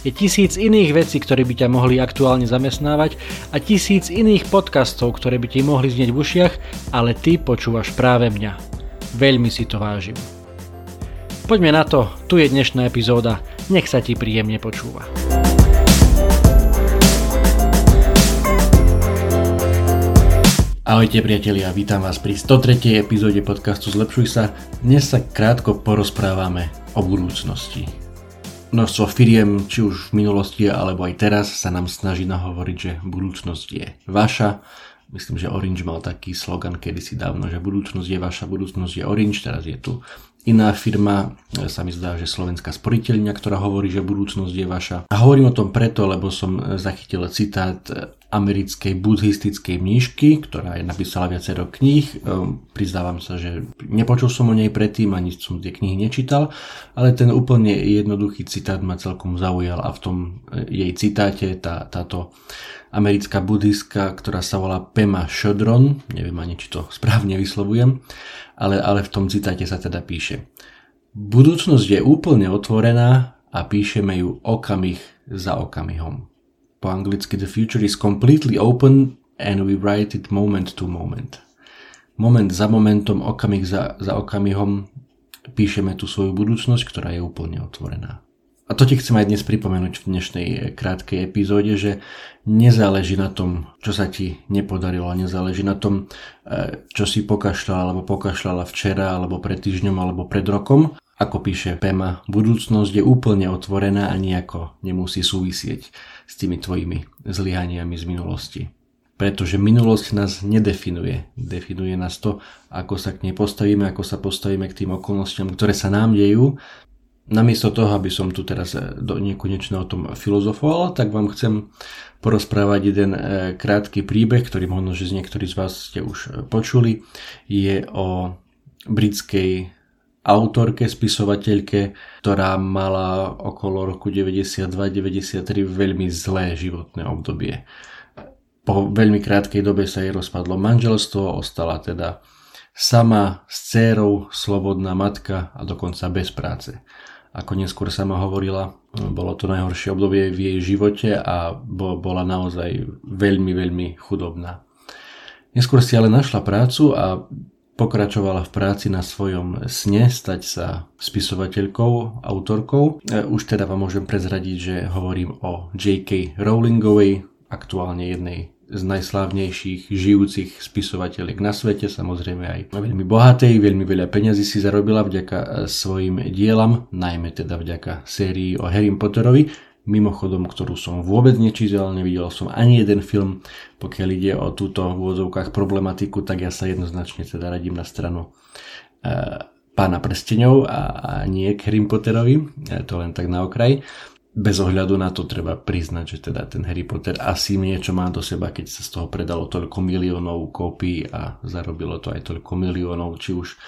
Je tisíc iných vecí, ktoré by ťa mohli aktuálne zamestnávať a tisíc iných podcastov, ktoré by ti mohli znieť v ušiach, ale ty počúvaš práve mňa. Veľmi si to vážim. Poďme na to, tu je dnešná epizóda, nech sa ti príjemne počúva. Ahojte priatelia, vítam vás pri 103. epizóde podcastu Zlepšuj sa. Dnes sa krátko porozprávame o budúcnosti. Množstvo firiem, či už v minulosti alebo aj teraz sa nám snaží nahovoriť, že budúcnosť je vaša. Myslím, že Orange mal taký slogan kedysi dávno, že budúcnosť je vaša, budúcnosť je Orange, teraz je tu iná firma, sa mi zdá, že slovenská sporiteľňa, ktorá hovorí, že budúcnosť je vaša. A hovorím o tom preto, lebo som zachytil citát americkej buddhistickej mníšky, ktorá je napísala viacero kníh. Prizdávam sa, že nepočul som o nej predtým, ani som tie knihy nečítal, ale ten úplne jednoduchý citát ma celkom zaujal a v tom jej citáte tá, táto americká buddhistka, ktorá sa volá Pema Chodron, neviem ani či to správne vyslovujem, ale, ale v tom citáte sa teda píše. Budúcnosť je úplne otvorená a píšeme ju okamih za okamihom. Po anglicky the future is completely open and we write it moment to moment. Moment za momentom, okamih za, za okamihom píšeme tú svoju budúcnosť, ktorá je úplne otvorená. A to ti chcem aj dnes pripomenúť v dnešnej eh, krátkej epizóde, že nezáleží na tom, čo sa ti nepodarilo, nezáleží na tom, eh, čo si pokašľala alebo pokašľala včera, alebo pred týždňom, alebo pred rokom. Ako píše Pema, budúcnosť je úplne otvorená a nejako nemusí súvisieť s tými tvojimi zlyhaniami z minulosti. Pretože minulosť nás nedefinuje. Definuje nás to, ako sa k nej postavíme, ako sa postavíme k tým okolnostiam, ktoré sa nám dejú namiesto toho, aby som tu teraz eh, do nekonečna o tom filozofoval, tak vám chcem porozprávať jeden eh, krátky príbeh, ktorý možno, že z niektorí z vás ste už eh, počuli. Je o britskej autorke, spisovateľke, ktorá mala okolo roku 92-93 veľmi zlé životné obdobie. Po veľmi krátkej dobe sa jej rozpadlo manželstvo, ostala teda sama s dcérou, slobodná matka a dokonca bez práce ako neskôr sama hovorila, bolo to najhoršie obdobie v jej živote a bola naozaj veľmi, veľmi chudobná. Neskôr si ale našla prácu a pokračovala v práci na svojom sne stať sa spisovateľkou, autorkou. E, už teda vám môžem prezradiť, že hovorím o J.K. Rowlingovej, aktuálne jednej z najslávnejších žijúcich spisovateľiek na svete, samozrejme aj veľmi bohatej, veľmi veľa peňazí si zarobila vďaka e, svojim dielam, najmä teda vďaka sérii o Harry Potterovi, mimochodom, ktorú som vôbec nečítal, nevidel som ani jeden film, pokiaľ ide o túto v úvodzovkách problematiku, tak ja sa jednoznačne teda radím na stranu e, pána prsteňov a, a nie k Harry Potterovi, e, to len tak na okraj bez ohľadu na to treba priznať, že teda ten Harry Potter asi niečo má do seba, keď sa z toho predalo toľko miliónov kópií a zarobilo to aj toľko miliónov, či už e,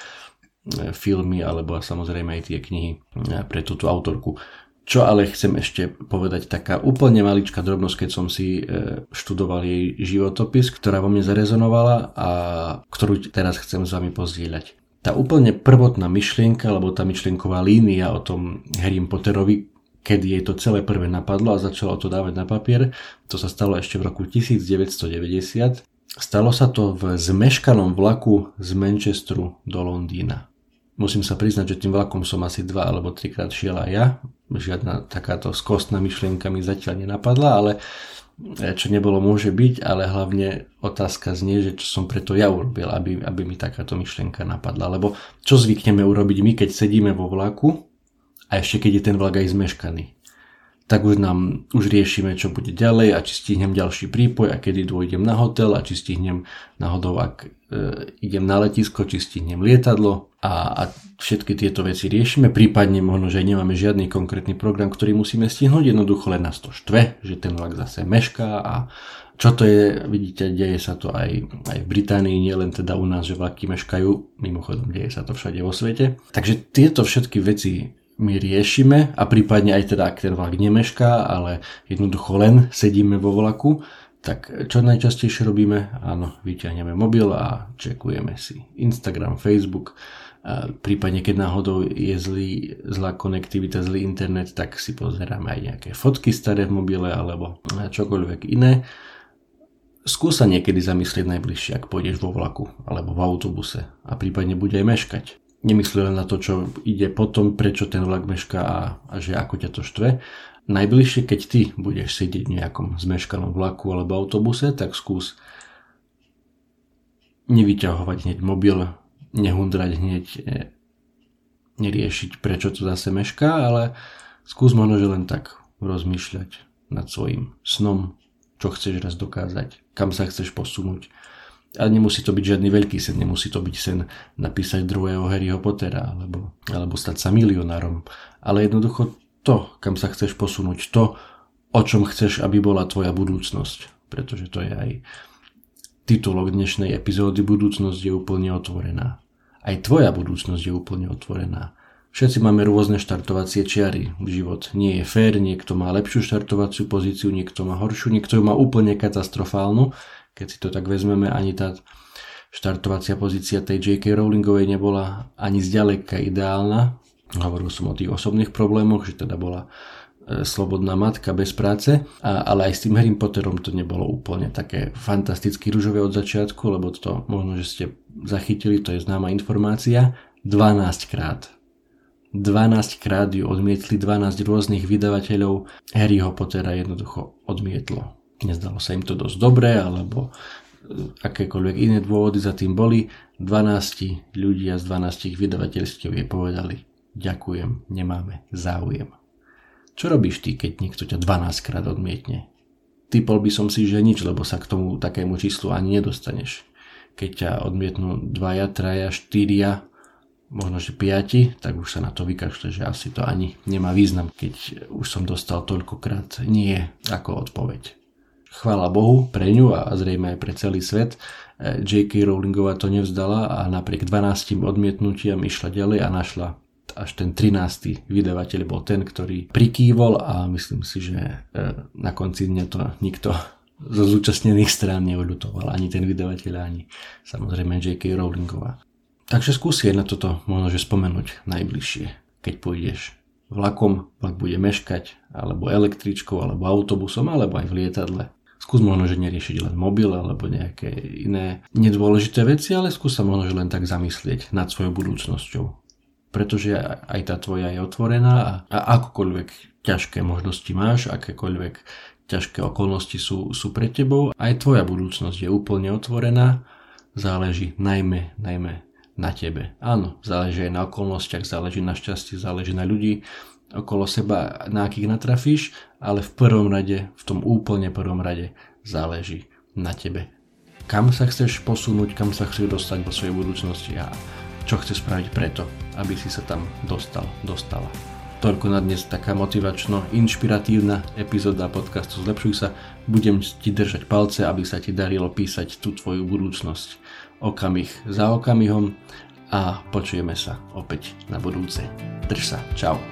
filmy, alebo samozrejme aj tie knihy e, pre túto autorku. Čo ale chcem ešte povedať, taká úplne maličká drobnosť, keď som si e, študoval jej životopis, ktorá vo mne zarezonovala a ktorú teraz chcem s vami pozdieľať. Tá úplne prvotná myšlienka, alebo tá myšlienková línia o tom Harry Potterovi, kedy jej to celé prvé napadlo a začalo to dávať na papier. To sa stalo ešte v roku 1990. Stalo sa to v zmeškanom vlaku z Manchesteru do Londýna. Musím sa priznať, že tým vlakom som asi dva alebo trikrát šiel aj ja. Žiadna takáto skostná myšlienka mi zatiaľ nenapadla, ale e, čo nebolo môže byť, ale hlavne otázka znie, že čo som preto ja urobil, aby, aby mi takáto myšlienka napadla. Lebo čo zvykneme urobiť my, keď sedíme vo vlaku a ešte keď je ten vlak aj zmeškaný. Tak už nám už riešime, čo bude ďalej a či stihnem ďalší prípoj a kedy dôjdem na hotel a či stihnem náhodou, ak e, idem na letisko, či stihnem lietadlo a, a všetky tieto veci riešime. Prípadne možno, že nemáme žiadny konkrétny program, ktorý musíme stihnúť, jednoducho len nás to štve, že ten vlak zase mešká a, Čo to je, vidíte, deje sa to aj, aj v Británii, nie len teda u nás, že vlaky meškajú, mimochodom deje sa to všade vo svete. Takže tieto všetky veci my riešime a prípadne aj teda, ak ten vlak nemešká, ale jednoducho len sedíme vo vlaku, tak čo najčastejšie robíme? Áno, vyťahneme mobil a čekujeme si Instagram, Facebook, a prípadne keď náhodou je zlý, zlá konektivita, zlý internet, tak si pozeráme aj nejaké fotky staré v mobile alebo čokoľvek iné skúsa niekedy zamyslieť najbližšie, ak pôjdeš vo vlaku alebo v autobuse a prípadne bude aj meškať. Nemyslí len na to, čo ide potom, prečo ten vlak mešká a, a že ako ťa to štve. Najbližšie, keď ty budeš sedieť v nejakom zmeškanom vlaku alebo autobuse, tak skús nevyťahovať hneď mobil, nehundrať hneď, e, neriešiť, prečo to zase mešká, ale skús možno, že len tak rozmýšľať nad svojim snom, čo chceš raz dokázať, kam sa chceš posunúť. A nemusí to byť žiadny veľký sen, nemusí to byť sen napísať druhého Harryho Pottera alebo, alebo stať sa milionárom, ale jednoducho to, kam sa chceš posunúť, to, o čom chceš, aby bola tvoja budúcnosť. Pretože to je aj titulok dnešnej epizódy Budúcnosť je úplne otvorená. Aj tvoja budúcnosť je úplne otvorená. Všetci máme rôzne štartovacie čiary. Život nie je fér, niekto má lepšiu štartovaciu pozíciu, niekto má horšiu, niekto ju má úplne katastrofálnu. Keď si to tak vezmeme, ani tá štartovacia pozícia tej J.K. Rowlingovej nebola ani zďaleka ideálna. Hovoril som o tých osobných problémoch, že teda bola e, slobodná matka bez práce, a, ale aj s tým Harry Potterom to nebolo úplne také fantasticky rúžové od začiatku, lebo to možno, že ste zachytili, to je známa informácia, 12 krát 12 krát ju odmietli, 12 rôznych vydavateľov Harryho Pottera jednoducho odmietlo. Nezdalo sa im to dosť dobré, alebo e, akékoľvek iné dôvody za tým boli. 12 ľudia z 12 vydavateľstiev jej povedali ďakujem, nemáme záujem. Čo robíš ty, keď niekto ťa 12 krát odmietne? Typol by som si, že nič, lebo sa k tomu takému číslu ani nedostaneš. Keď ťa odmietnú dvaja, traja, štyria, možno že piati, tak už sa na to vykašle, že asi to ani nemá význam, keď už som dostal toľkokrát nie ako odpoveď. Chvála Bohu pre ňu a zrejme aj pre celý svet, eh, J.K. Rowlingová to nevzdala a napriek 12 odmietnutiam išla ďalej a našla až ten 13. vydavateľ bol ten, ktorý prikývol a myslím si, že eh, na konci dňa to nikto zo zúčastnených strán neoľutoval, ani ten vydavateľ, ani samozrejme J.K. Rowlingová. Takže skúsi na toto možno že spomenúť najbližšie, keď pôjdeš vlakom, vlak bude meškať, alebo električkou, alebo autobusom, alebo aj v lietadle. Skús možno, že neriešiť len mobil alebo nejaké iné nedôležité veci, ale skús sa možno, že len tak zamyslieť nad svojou budúcnosťou. Pretože aj tá tvoja je otvorená a, a akokoľvek ťažké možnosti máš, akékoľvek ťažké okolnosti sú, sú pre tebou, aj tvoja budúcnosť je úplne otvorená, záleží najmä, najmä na tebe. Áno, záleží aj na okolnostiach, záleží na šťastí, záleží na ľudí okolo seba, na akých natrafíš, ale v prvom rade, v tom úplne prvom rade záleží na tebe. Kam sa chceš posunúť, kam sa chceš dostať vo svojej budúcnosti a čo chceš spraviť preto, aby si sa tam dostal, dostala. Toľko na dnes taká motivačno-inšpiratívna epizóda podcastu Zlepšuj sa. Budem ti držať palce, aby sa ti darilo písať tú tvoju budúcnosť okamih za okamihom a počujeme sa opäť na budúce. Drž sa, čau.